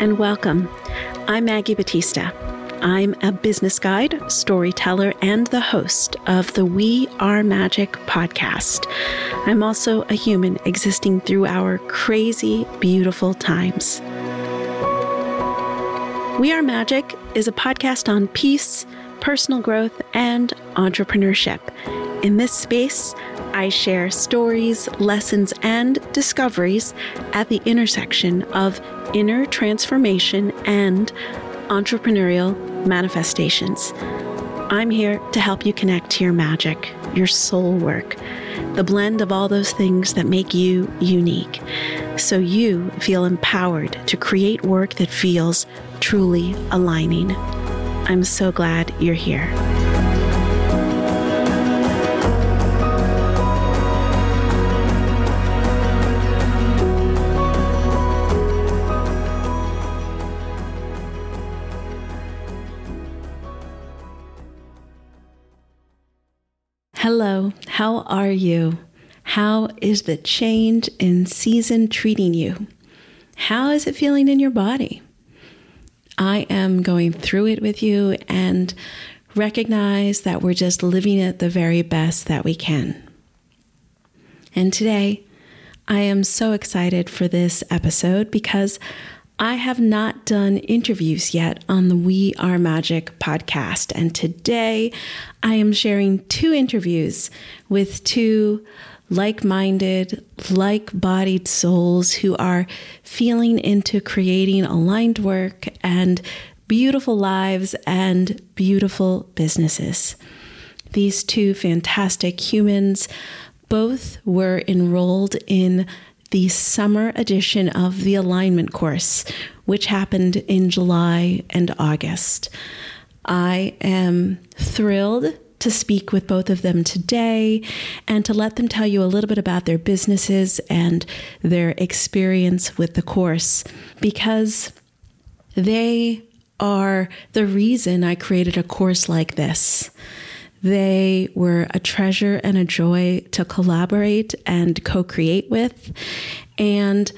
and welcome. I'm Maggie Batista. I'm a business guide, storyteller, and the host of the We Are Magic podcast. I'm also a human existing through our crazy, beautiful times. We Are Magic is a podcast on peace, personal growth, and entrepreneurship. In this space, I share stories, lessons, and discoveries at the intersection of inner transformation and entrepreneurial manifestations. I'm here to help you connect to your magic, your soul work, the blend of all those things that make you unique, so you feel empowered to create work that feels truly aligning. I'm so glad you're here. How are you? How is the change in season treating you? How is it feeling in your body? I am going through it with you and recognize that we're just living it the very best that we can. And today, I am so excited for this episode because I have not done interviews yet on the We Are Magic podcast. And today I am sharing two interviews with two like minded, like bodied souls who are feeling into creating aligned work and beautiful lives and beautiful businesses. These two fantastic humans both were enrolled in the summer edition of the alignment course, which happened in July and August. I am thrilled to speak with both of them today and to let them tell you a little bit about their businesses and their experience with the course because they are the reason I created a course like this. They were a treasure and a joy to collaborate and co create with. And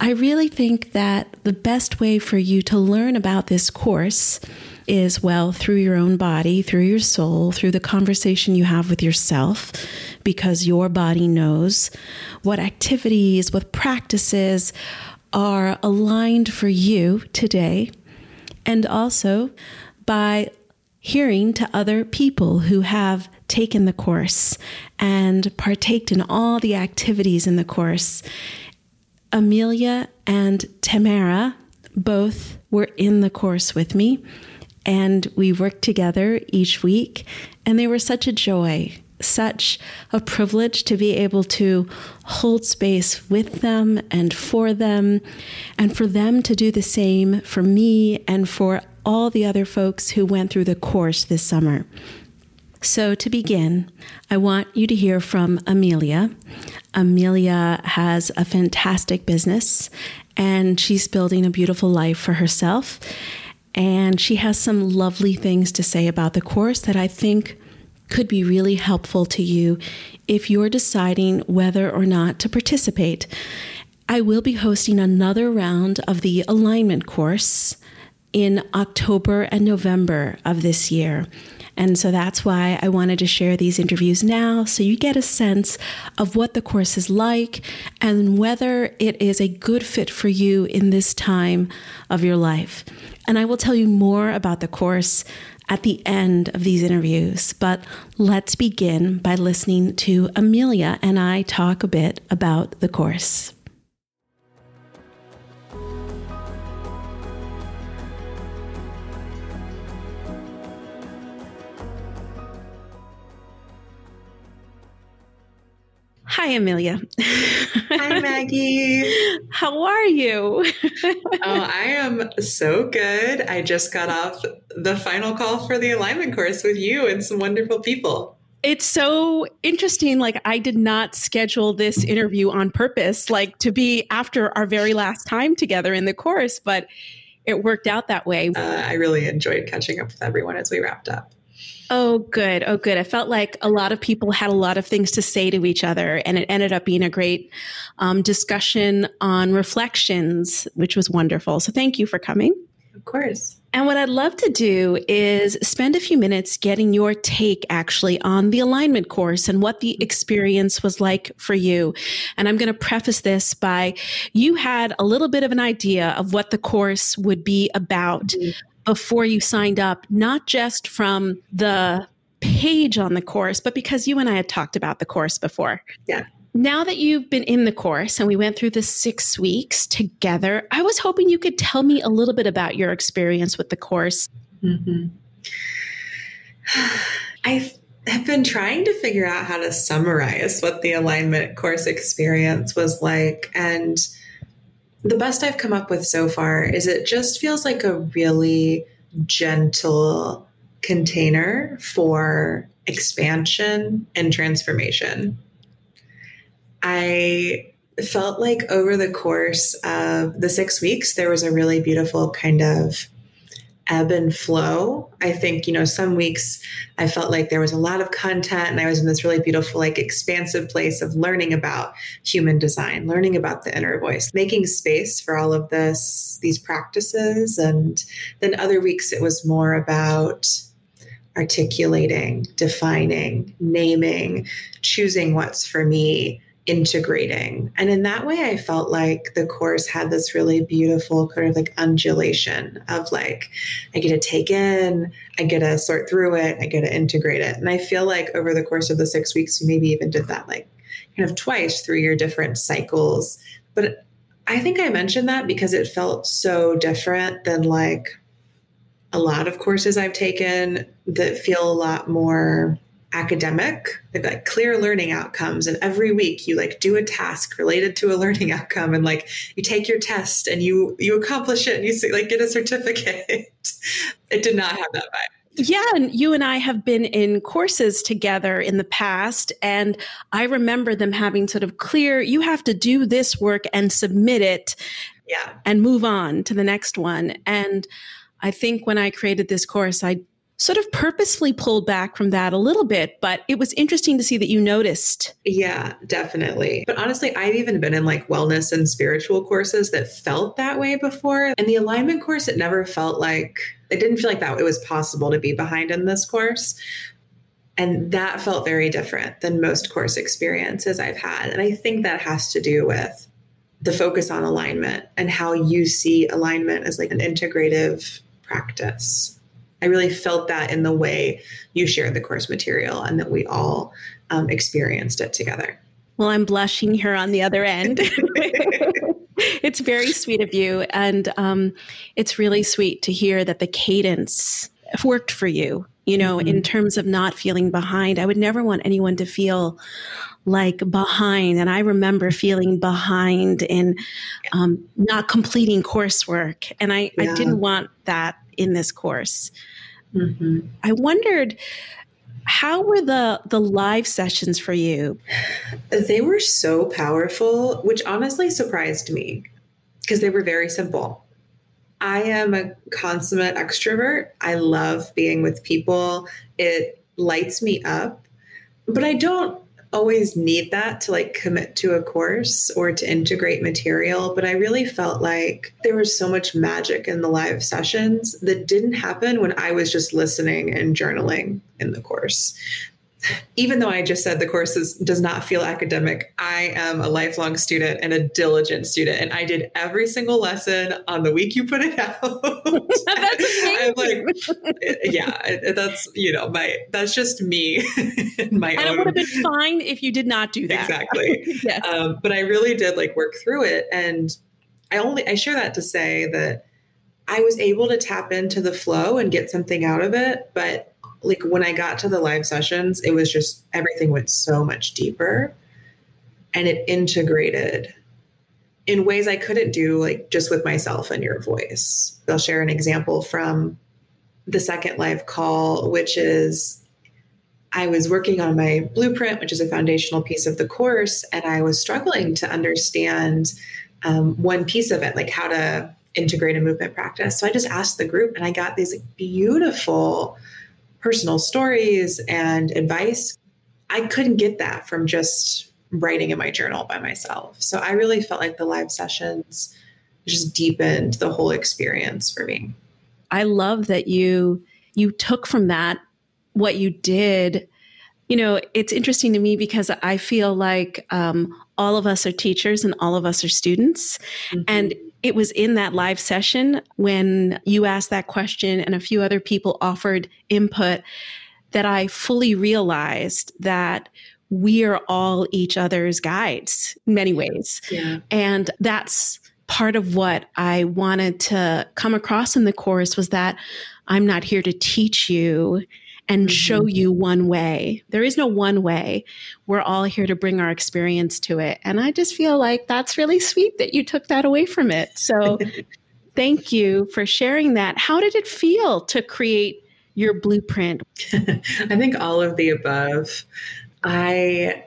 I really think that the best way for you to learn about this course is well through your own body, through your soul, through the conversation you have with yourself, because your body knows what activities, what practices are aligned for you today, and also by hearing to other people who have taken the course and partaked in all the activities in the course. Amelia and Tamara both were in the course with me and we worked together each week. And they were such a joy, such a privilege to be able to hold space with them and for them, and for them to do the same for me and for all the other folks who went through the course this summer. So, to begin, I want you to hear from Amelia. Amelia has a fantastic business and she's building a beautiful life for herself. And she has some lovely things to say about the course that I think could be really helpful to you if you're deciding whether or not to participate. I will be hosting another round of the alignment course in October and November of this year. And so that's why I wanted to share these interviews now so you get a sense of what the course is like and whether it is a good fit for you in this time of your life. And I will tell you more about the course at the end of these interviews. But let's begin by listening to Amelia and I talk a bit about the course. Hi, Amelia. Hi, Maggie. How are you? oh, I am so good. I just got off the final call for the alignment course with you and some wonderful people. It's so interesting. Like, I did not schedule this interview on purpose, like to be after our very last time together in the course, but it worked out that way. Uh, I really enjoyed catching up with everyone as we wrapped up. Oh, good. Oh, good. I felt like a lot of people had a lot of things to say to each other, and it ended up being a great um, discussion on reflections, which was wonderful. So, thank you for coming. Of course. And what I'd love to do is spend a few minutes getting your take actually on the alignment course and what the experience was like for you. And I'm going to preface this by you had a little bit of an idea of what the course would be about mm-hmm. Before you signed up, not just from the page on the course, but because you and I had talked about the course before. Yeah now that you've been in the course and we went through the six weeks together, I was hoping you could tell me a little bit about your experience with the course. Mm-hmm. I have been trying to figure out how to summarize what the alignment course experience was like. And the best I've come up with so far is it just feels like a really gentle container for expansion and transformation. I felt like over the course of the six weeks, there was a really beautiful kind of ebb and flow. I think, you know, some weeks I felt like there was a lot of content and I was in this really beautiful, like expansive place of learning about human design, learning about the inner voice, making space for all of this, these practices. And then other weeks it was more about articulating, defining, naming, choosing what's for me, integrating. And in that way, I felt like the course had this really beautiful kind of like undulation of like, I get to take in, I get to sort through it, I get to integrate it. And I feel like over the course of the six weeks, we maybe even did that like kind of twice through your different cycles. But I think I mentioned that because it felt so different than like a lot of courses I've taken that feel a lot more academic they've got clear learning outcomes and every week you like do a task related to a learning outcome and like you take your test and you you accomplish it and you like get a certificate it did not have that vibe yeah, and you and I have been in courses together in the past, and I remember them having sort of clear, you have to do this work and submit it yeah. and move on to the next one. And I think when I created this course, I sort of purposefully pulled back from that a little bit, but it was interesting to see that you noticed. Yeah, definitely. But honestly, I've even been in like wellness and spiritual courses that felt that way before. And the alignment course, it never felt like, it didn't feel like that it was possible to be behind in this course. And that felt very different than most course experiences I've had. And I think that has to do with the focus on alignment and how you see alignment as like an integrative practice. I really felt that in the way you shared the course material and that we all um, experienced it together. Well, I'm blushing here on the other end. it's very sweet of you. And um, it's really sweet to hear that the cadence worked for you, you know, mm-hmm. in terms of not feeling behind. I would never want anyone to feel like behind. And I remember feeling behind in um, not completing coursework. And I, yeah. I didn't want that in this course. Mm-hmm. I wondered how were the the live sessions for you? They were so powerful, which honestly surprised me because they were very simple. I am a consummate extrovert. I love being with people. It lights me up. But I don't always need that to like commit to a course or to integrate material, but I really felt like there was so much magic in the live sessions that didn't happen when I was just listening and journaling in the course even though I just said the course is, does not feel academic, I am a lifelong student and a diligent student. And I did every single lesson on the week you put it out. that's I'm like, yeah, that's, you know, my, that's just me. my and own. it would have been fine if you did not do that. Exactly. yes. Um, but I really did like work through it. And I only, I share that to say that I was able to tap into the flow and get something out of it. But like when I got to the live sessions, it was just everything went so much deeper and it integrated in ways I couldn't do like just with myself and your voice. I'll share an example from the second live call, which is I was working on my blueprint, which is a foundational piece of the course, and I was struggling to understand um, one piece of it, like how to integrate a movement practice. So I just asked the group, and I got these beautiful personal stories and advice. I couldn't get that from just writing in my journal by myself. So I really felt like the live sessions just deepened the whole experience for me. I love that you you took from that what you did. You know, it's interesting to me because I feel like um, all of us are teachers and all of us are students. Mm-hmm. And it was in that live session when you asked that question and a few other people offered input that I fully realized that we are all each other's guides in many ways. Yeah. And that's part of what I wanted to come across in the course was that I'm not here to teach you and mm-hmm. show you one way. There is no one way. We're all here to bring our experience to it. And I just feel like that's really sweet that you took that away from it. So thank you for sharing that. How did it feel to create your blueprint? I think all of the above. I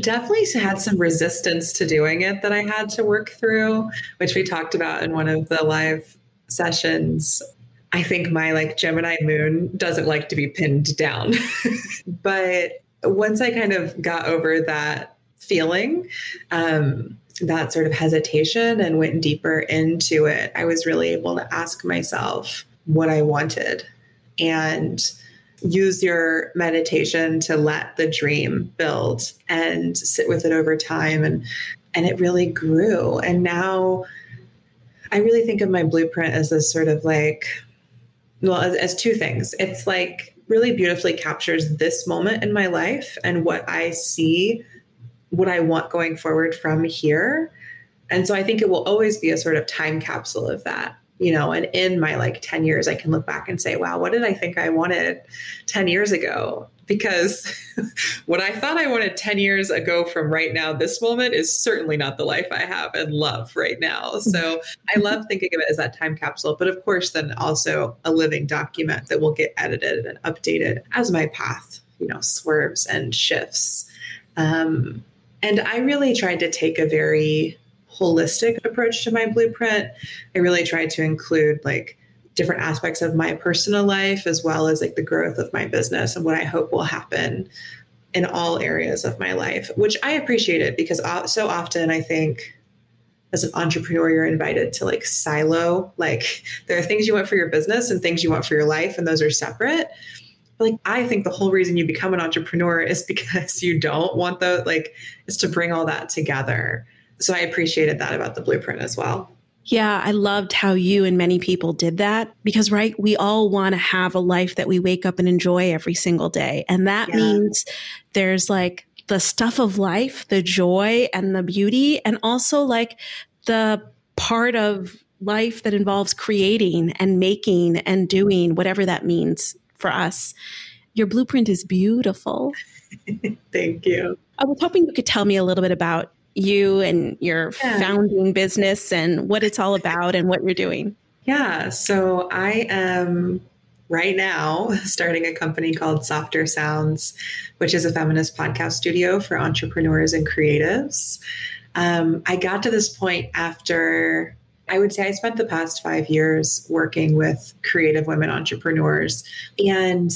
definitely had some resistance to doing it that I had to work through, which we talked about in one of the live sessions. I think my like Gemini moon doesn't like to be pinned down. but once I kind of got over that feeling, um, that sort of hesitation and went deeper into it, I was really able to ask myself what I wanted. And use your meditation to let the dream build and sit with it over time and and it really grew and now i really think of my blueprint as this sort of like well as, as two things. It's like really beautifully captures this moment in my life and what i see what i want going forward from here. And so i think it will always be a sort of time capsule of that you know and in my like 10 years i can look back and say wow what did i think i wanted 10 years ago because what i thought i wanted 10 years ago from right now this moment is certainly not the life i have and love right now. So i love thinking of it as that time capsule but of course then also a living document that will get edited and updated as my path you know swerves and shifts. Um, and i really tried to take a very holistic approach to my blueprint. I really tried to include like different aspects of my personal life as well as like the growth of my business and what I hope will happen in all areas of my life, which I appreciated because so often I think as an entrepreneur, you're invited to like silo. Like there are things you want for your business and things you want for your life, and those are separate. like I think the whole reason you become an entrepreneur is because you don't want the like is to bring all that together so I appreciated that about the blueprint as well. Yeah, I loved how you and many people did that because, right, we all want to have a life that we wake up and enjoy every single day. And that yeah. means there's like the stuff of life, the joy and the beauty, and also like the part of life that involves creating and making and doing whatever that means for us. Your blueprint is beautiful. Thank you. I was hoping you could tell me a little bit about you and your yeah. founding business and what it's all about and what you're doing. Yeah. So I am right now starting a company called Softer Sounds, which is a feminist podcast studio for entrepreneurs and creatives. Um, I got to this point after I would say I spent the past five years working with creative women entrepreneurs. And,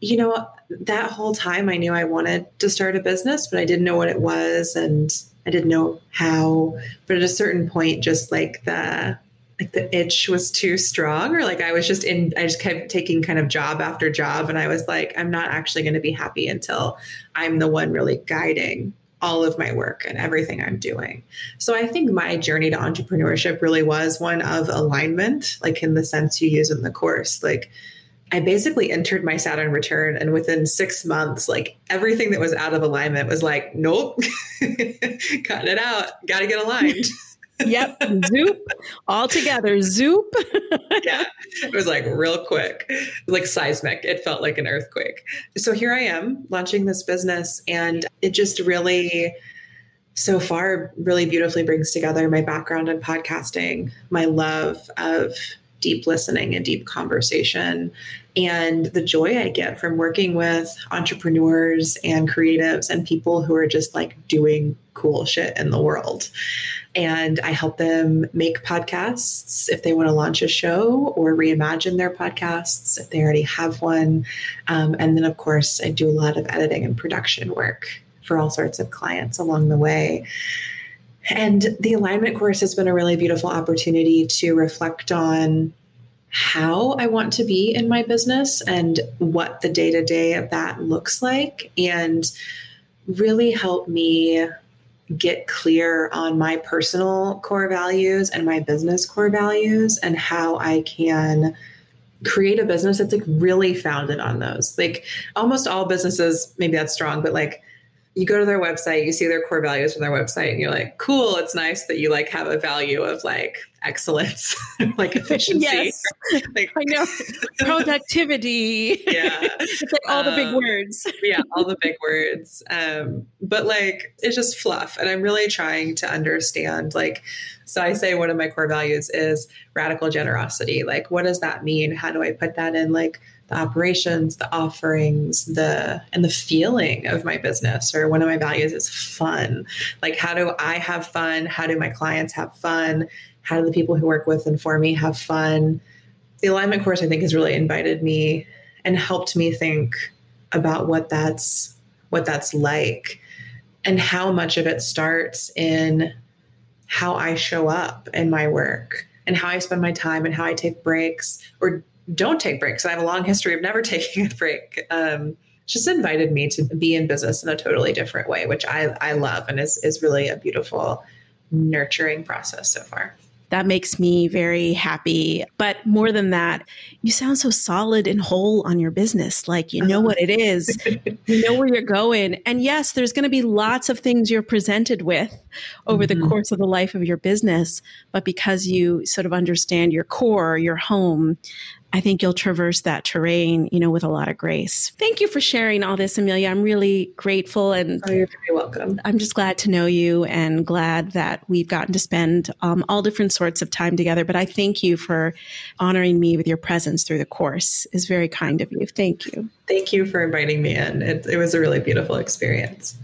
you know, that whole time I knew I wanted to start a business, but I didn't know what it was. And I didn't know how, but at a certain point, just like the like the itch was too strong, or like I was just in, I just kept taking kind of job after job, and I was like, I'm not actually going to be happy until I'm the one really guiding all of my work and everything I'm doing. So I think my journey to entrepreneurship really was one of alignment, like in the sense you use in the course, like I basically entered my Saturn return, and within six months, like everything that was out of alignment was like, nope, cutting it out. Got to get aligned. yep, zoop all together, zoop. yeah, it was like real quick, like seismic. It felt like an earthquake. So here I am launching this business, and it just really so far really beautifully brings together my background in podcasting, my love of deep listening and deep conversation and the joy I get from working with entrepreneurs and creatives and people who are just like doing cool shit in the world. And I help them make podcasts if they want to launch a show or reimagine their podcasts if they already have one. Um, and then, of course, I do a lot of editing and production work for all sorts of clients along the way. And the alignment course has been a really beautiful opportunity to reflect on how I want to be in my business and what the day to day of that looks like, and really help me get clear on my personal core values and my business core values and how I can create a business that's like really founded on those. Like almost all businesses, maybe that's strong, but like you go to their website, you see their core values from their website, and you're like, cool, it's nice that you like have a value of like excellence, like efficiency. yes. Like, I know. Productivity. Yeah. like all um, the big um, words. yeah, all the big words. Um, but like it's just fluff. And I'm really trying to understand like so I say one of my core values is radical generosity. Like what does that mean? How do I put that in like the operations, the offerings, the and the feeling of my business. Or one of my values is fun. Like how do I have fun? How do my clients have fun? How do the people who work with and for me have fun? The alignment course I think has really invited me and helped me think about what that's what that's like and how much of it starts in how I show up in my work and how I spend my time and how I take breaks or don't take breaks. I have a long history of never taking a break. Um, just invited me to be in business in a totally different way, which I, I love and is, is really a beautiful, nurturing process so far. That makes me very happy. But more than that, you sound so solid and whole on your business. Like you know what it is, you know where you're going. And yes, there's going to be lots of things you're presented with over mm-hmm. the course of the life of your business. But because you sort of understand your core, your home, I think you'll traverse that terrain, you know, with a lot of grace. Thank you for sharing all this, Amelia. I'm really grateful and oh, you're very welcome. I'm just glad to know you and glad that we've gotten to spend um, all different sorts of time together. But I thank you for honoring me with your presence through the course. is very kind of you. Thank you. Thank you for inviting me in. It, it was a really beautiful experience.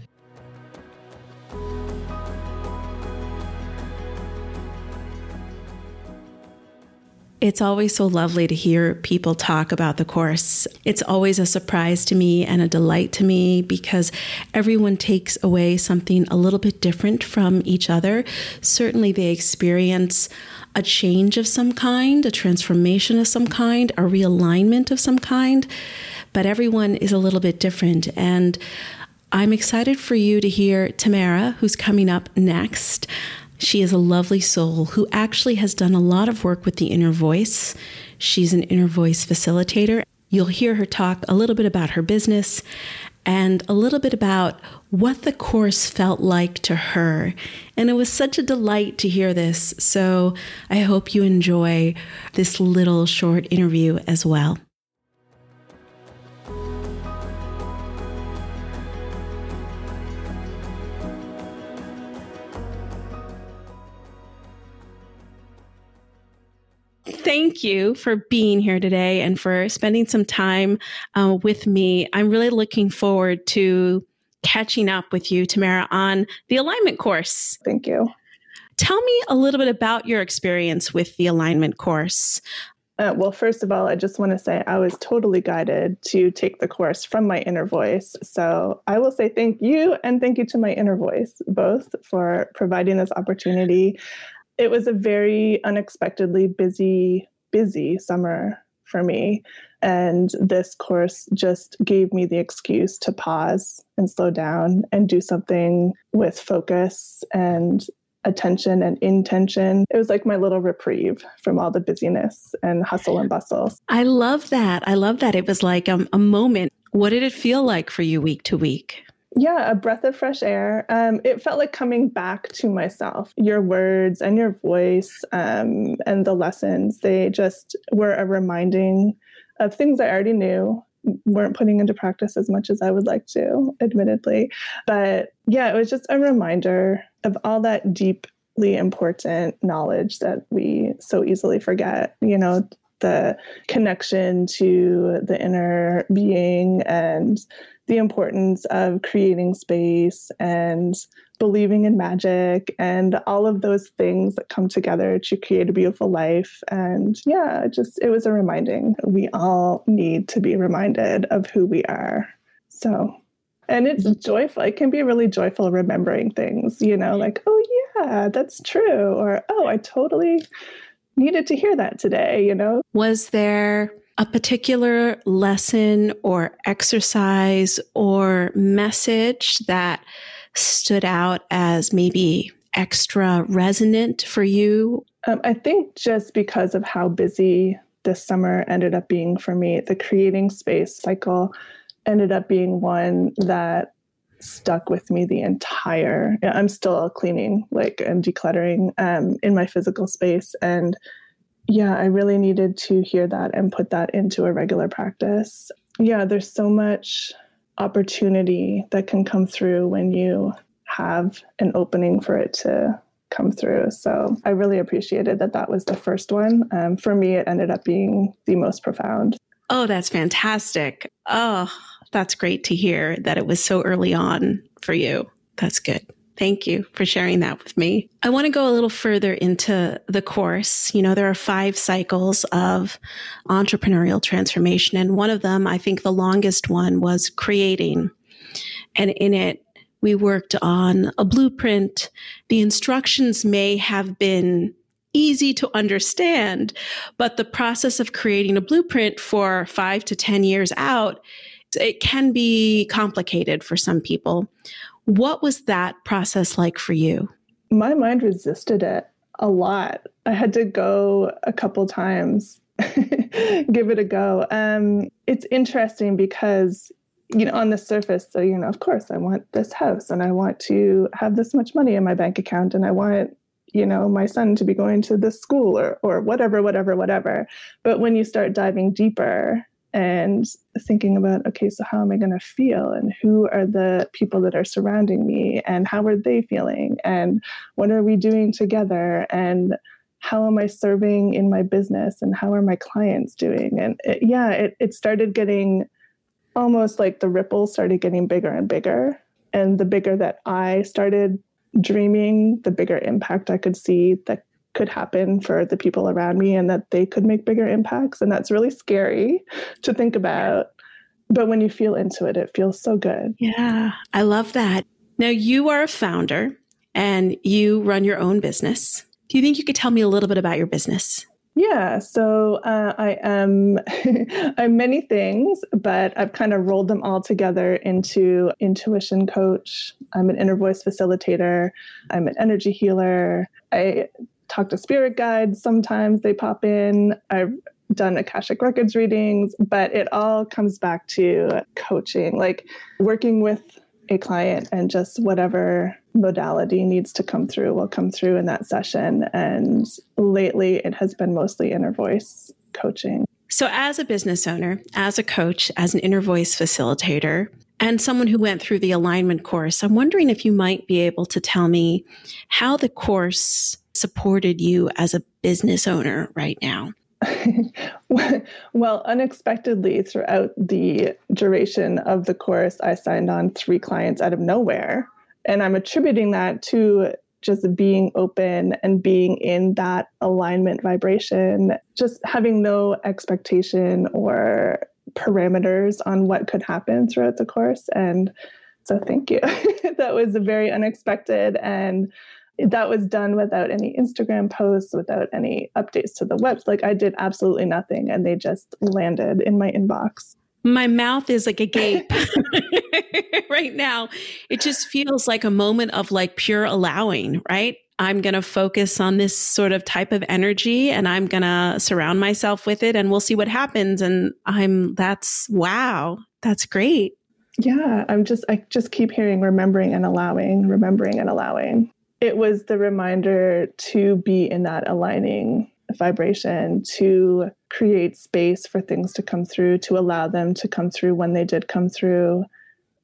It's always so lovely to hear people talk about the course. It's always a surprise to me and a delight to me because everyone takes away something a little bit different from each other. Certainly, they experience a change of some kind, a transformation of some kind, a realignment of some kind, but everyone is a little bit different. And I'm excited for you to hear Tamara, who's coming up next. She is a lovely soul who actually has done a lot of work with the inner voice. She's an inner voice facilitator. You'll hear her talk a little bit about her business and a little bit about what the course felt like to her. And it was such a delight to hear this. So I hope you enjoy this little short interview as well. Thank you for being here today and for spending some time uh, with me. I'm really looking forward to catching up with you, Tamara, on the alignment course. Thank you. Tell me a little bit about your experience with the alignment course. Uh, well, first of all, I just want to say I was totally guided to take the course from my inner voice. So I will say thank you and thank you to my inner voice, both for providing this opportunity it was a very unexpectedly busy, busy summer for me. And this course just gave me the excuse to pause and slow down and do something with focus and attention and intention. It was like my little reprieve from all the busyness and hustle and bustle. I love that. I love that. It was like um, a moment. What did it feel like for you week to week? Yeah, a breath of fresh air. Um, it felt like coming back to myself. Your words and your voice um, and the lessons, they just were a reminding of things I already knew, weren't putting into practice as much as I would like to, admittedly. But yeah, it was just a reminder of all that deeply important knowledge that we so easily forget. You know, the connection to the inner being and the importance of creating space and believing in magic and all of those things that come together to create a beautiful life. And yeah, just it was a reminding. We all need to be reminded of who we are. So, and it's mm-hmm. joyful. It can be really joyful remembering things, you know, like, oh, yeah, that's true. Or, oh, I totally needed to hear that today, you know? Was there a particular lesson or exercise or message that stood out as maybe extra resonant for you? Um, I think just because of how busy this summer ended up being for me, the creating space cycle ended up being one that stuck with me the entire i'm still cleaning like and decluttering um, in my physical space and yeah i really needed to hear that and put that into a regular practice yeah there's so much opportunity that can come through when you have an opening for it to come through. So I really appreciated that that was the first one. Um, for me, it ended up being the most profound. Oh, that's fantastic. Oh, that's great to hear that it was so early on for you. That's good. Thank you for sharing that with me. I want to go a little further into the course. You know, there are five cycles of entrepreneurial transformation, and one of them, I think the longest one, was creating. And in it, we worked on a blueprint. The instructions may have been easy to understand, but the process of creating a blueprint for five to 10 years out, it can be complicated for some people. What was that process like for you? My mind resisted it a lot. I had to go a couple times, give it a go. Um, it's interesting because, you know, on the surface, so, you know, of course, I want this house and I want to have this much money in my bank account and I want, you know, my son to be going to this school or, or whatever, whatever, whatever. But when you start diving deeper, and thinking about okay so how am i going to feel? And who are the people that are surrounding me? And how are they feeling? And what are we doing together? And how am i serving in my business? And how are my clients doing? And it, yeah it, it started getting almost like the ripples started getting bigger and bigger. And the bigger that i started dreaming the bigger impact i could see that could happen for the people around me and that they could make bigger impacts. And that's really scary to think about. But when you feel into it, it feels so good. Yeah, I love that. Now, you are a founder and you run your own business. Do you think you could tell me a little bit about your business? Yeah, so uh, I am I'm many things, but I've kind of rolled them all together into intuition coach. I'm an inner voice facilitator. I'm an energy healer. I talk to spirit guides sometimes they pop in. I've done akashic records readings but it all comes back to coaching like working with a client and just whatever modality needs to come through will come through in that session. And lately it has been mostly inner voice coaching. So as a business owner as a coach as an inner voice facilitator and someone who went through the alignment course i'm wondering if you might be able to tell me how the course supported you as a business owner right now? well, unexpectedly, throughout the duration of the course, I signed on three clients out of nowhere. And I'm attributing that to just being open and being in that alignment vibration, just having no expectation or parameters on what could happen throughout the course. And so, thank you. that was very unexpected. And that was done without any Instagram posts, without any updates to the web. Like I did absolutely nothing and they just landed in my inbox. My mouth is like a gape right now. It just feels like a moment of like pure allowing, right? I'm going to focus on this sort of type of energy and I'm going to surround myself with it and we'll see what happens. And I'm, that's wow. That's great. Yeah. I'm just, I just keep hearing remembering and allowing, remembering and allowing it was the reminder to be in that aligning vibration, to create space for things to come through, to allow them to come through when they did come through.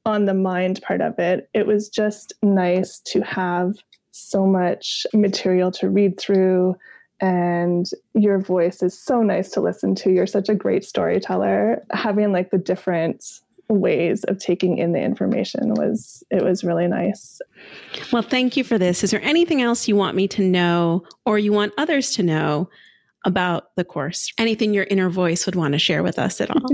On the mind part of it, it was just nice to have so much material to read through and your voice is so nice to listen to. You're such a great storyteller. Having like the different ways of taking in the information was it was really nice. Well, thank you for this. Is there anything else you want me to know or you want others to know about the course? Anything your inner voice would want to share with us at all?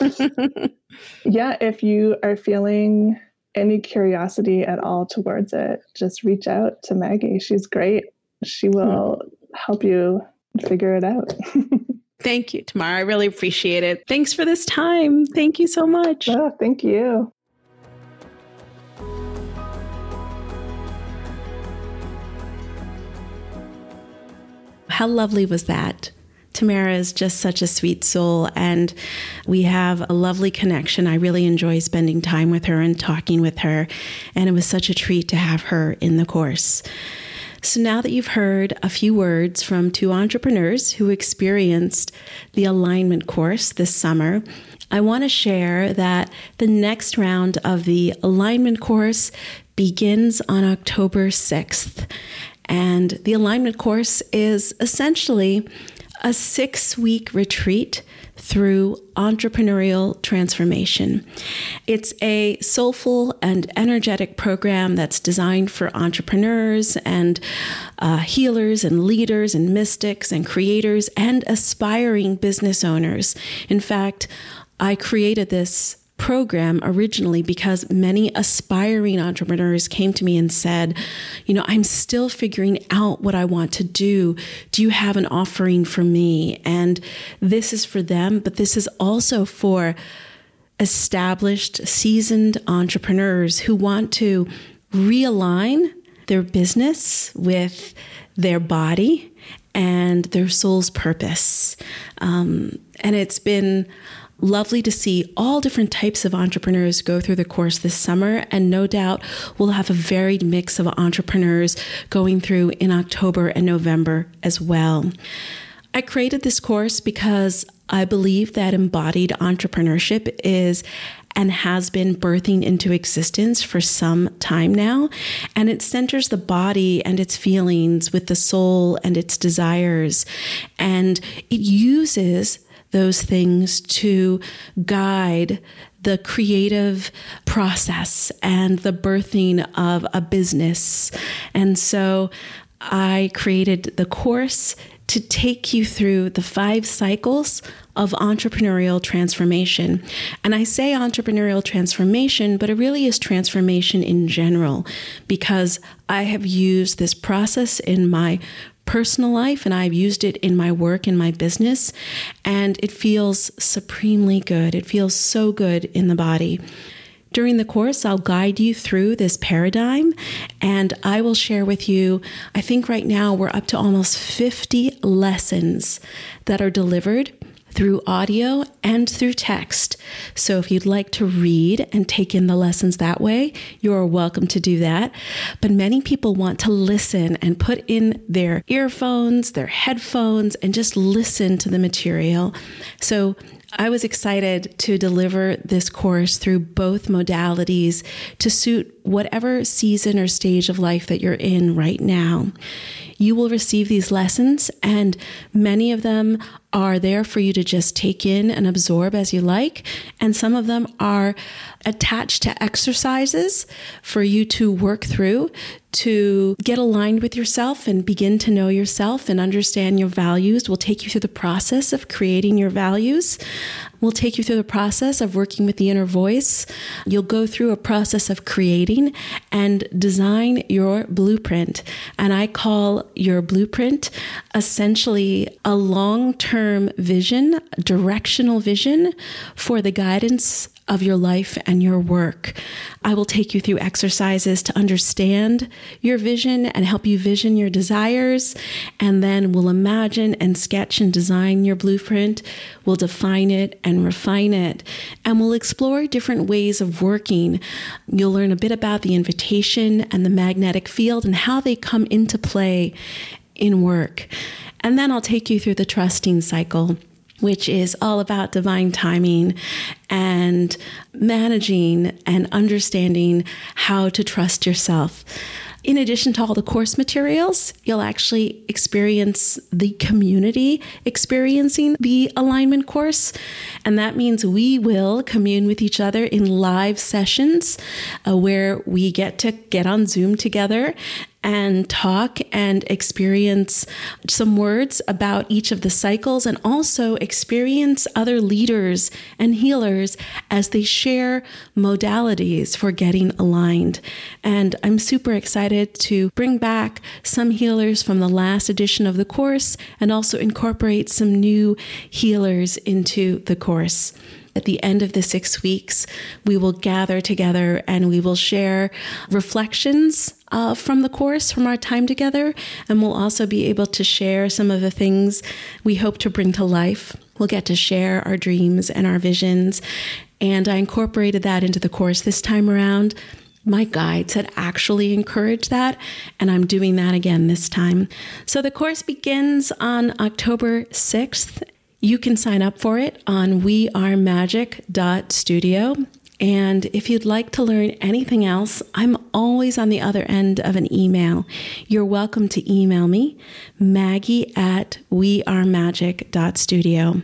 yeah, if you are feeling any curiosity at all towards it, just reach out to Maggie. She's great. She hmm. will help you figure it out. thank you, Tamara. I really appreciate it. Thanks for this time. Thank you so much. Oh, thank you. How lovely was that? Tamara is just such a sweet soul, and we have a lovely connection. I really enjoy spending time with her and talking with her, and it was such a treat to have her in the course. So, now that you've heard a few words from two entrepreneurs who experienced the alignment course this summer, I want to share that the next round of the alignment course begins on October 6th. And the alignment course is essentially a six week retreat through entrepreneurial transformation. It's a soulful and energetic program that's designed for entrepreneurs and uh, healers and leaders and mystics and creators and aspiring business owners. In fact, I created this program originally because many aspiring entrepreneurs came to me and said, You know, I'm still figuring out what I want to do. Do you have an offering for me? And this is for them, but this is also for established, seasoned entrepreneurs who want to realign their business with their body and their soul's purpose. Um, and it's been lovely to see all different types of entrepreneurs go through the course this summer. And no doubt we'll have a varied mix of entrepreneurs going through in October and November as well. I created this course because I believe that embodied entrepreneurship is and has been birthing into existence for some time now. And it centers the body and its feelings with the soul and its desires. And it uses those things to guide the creative process and the birthing of a business. And so I created the course to take you through the five cycles of entrepreneurial transformation. And I say entrepreneurial transformation, but it really is transformation in general because I have used this process in my personal life and I've used it in my work in my business and it feels supremely good. It feels so good in the body. During the course, I'll guide you through this paradigm and I will share with you. I think right now we're up to almost 50 lessons that are delivered through audio and through text. So if you'd like to read and take in the lessons that way, you're welcome to do that. But many people want to listen and put in their earphones, their headphones, and just listen to the material. So I was excited to deliver this course through both modalities to suit whatever season or stage of life that you're in right now. You will receive these lessons, and many of them are there for you to just take in and absorb as you like. And some of them are attached to exercises for you to work through to get aligned with yourself and begin to know yourself and understand your values. We'll take you through the process of creating your values. We'll take you through the process of working with the inner voice. You'll go through a process of creating and design your blueprint. And I call your blueprint essentially a long term vision, directional vision for the guidance of your life and your work. I will take you through exercises to understand your vision and help you vision your desires. And then we'll imagine and sketch and design your blueprint. We'll define it and refine it. And we'll explore different ways of working. You'll learn a bit about the invitation and the magnetic field and how they come into play in work. And then I'll take you through the trusting cycle which is all about divine timing and managing and understanding how to trust yourself. in addition to all the course materials, you'll actually experience the community experiencing the alignment course. And that means we will commune with each other in live sessions uh, where we get to get on Zoom together and talk and experience some words about each of the cycles and also experience other leaders and healers as they share modalities for getting aligned. And I'm super excited to bring back some healers from the last edition of the course and also incorporate some new healers into the course. At the end of the six weeks, we will gather together and we will share reflections uh, from the course, from our time together, and we'll also be able to share some of the things we hope to bring to life. We'll get to share our dreams and our visions. And I incorporated that into the course this time around. My guides had actually encouraged that, and I'm doing that again this time. So the course begins on October 6th, you can sign up for it on wearemagic.studio. And if you'd like to learn anything else, I'm always on the other end of an email. You're welcome to email me, maggie at wearemagic.studio.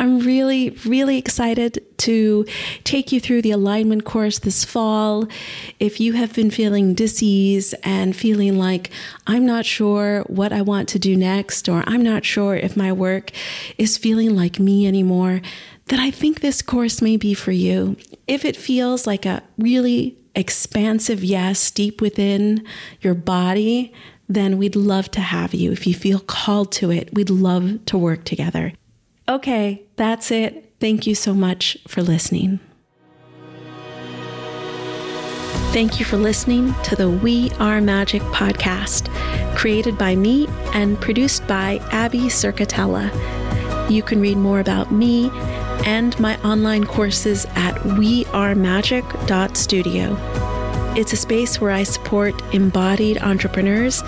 I'm really, really excited to take you through the alignment course this fall. If you have been feeling disease and feeling like I'm not sure what I want to do next, or I'm not sure if my work is feeling like me anymore, then I think this course may be for you. If it feels like a really expansive yes deep within your body, then we'd love to have you. If you feel called to it, we'd love to work together. Okay, that's it. Thank you so much for listening. Thank you for listening to the We Are Magic podcast, created by me and produced by Abby Circatella. You can read more about me and my online courses at wearemagic.studio. It's a space where I support embodied entrepreneurs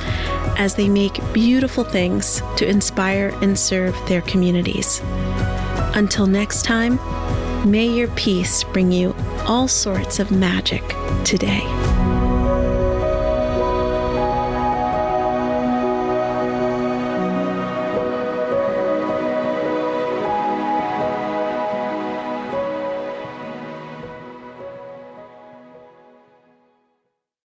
as they make beautiful things to inspire and serve their communities. Until next time, may your peace bring you all sorts of magic today.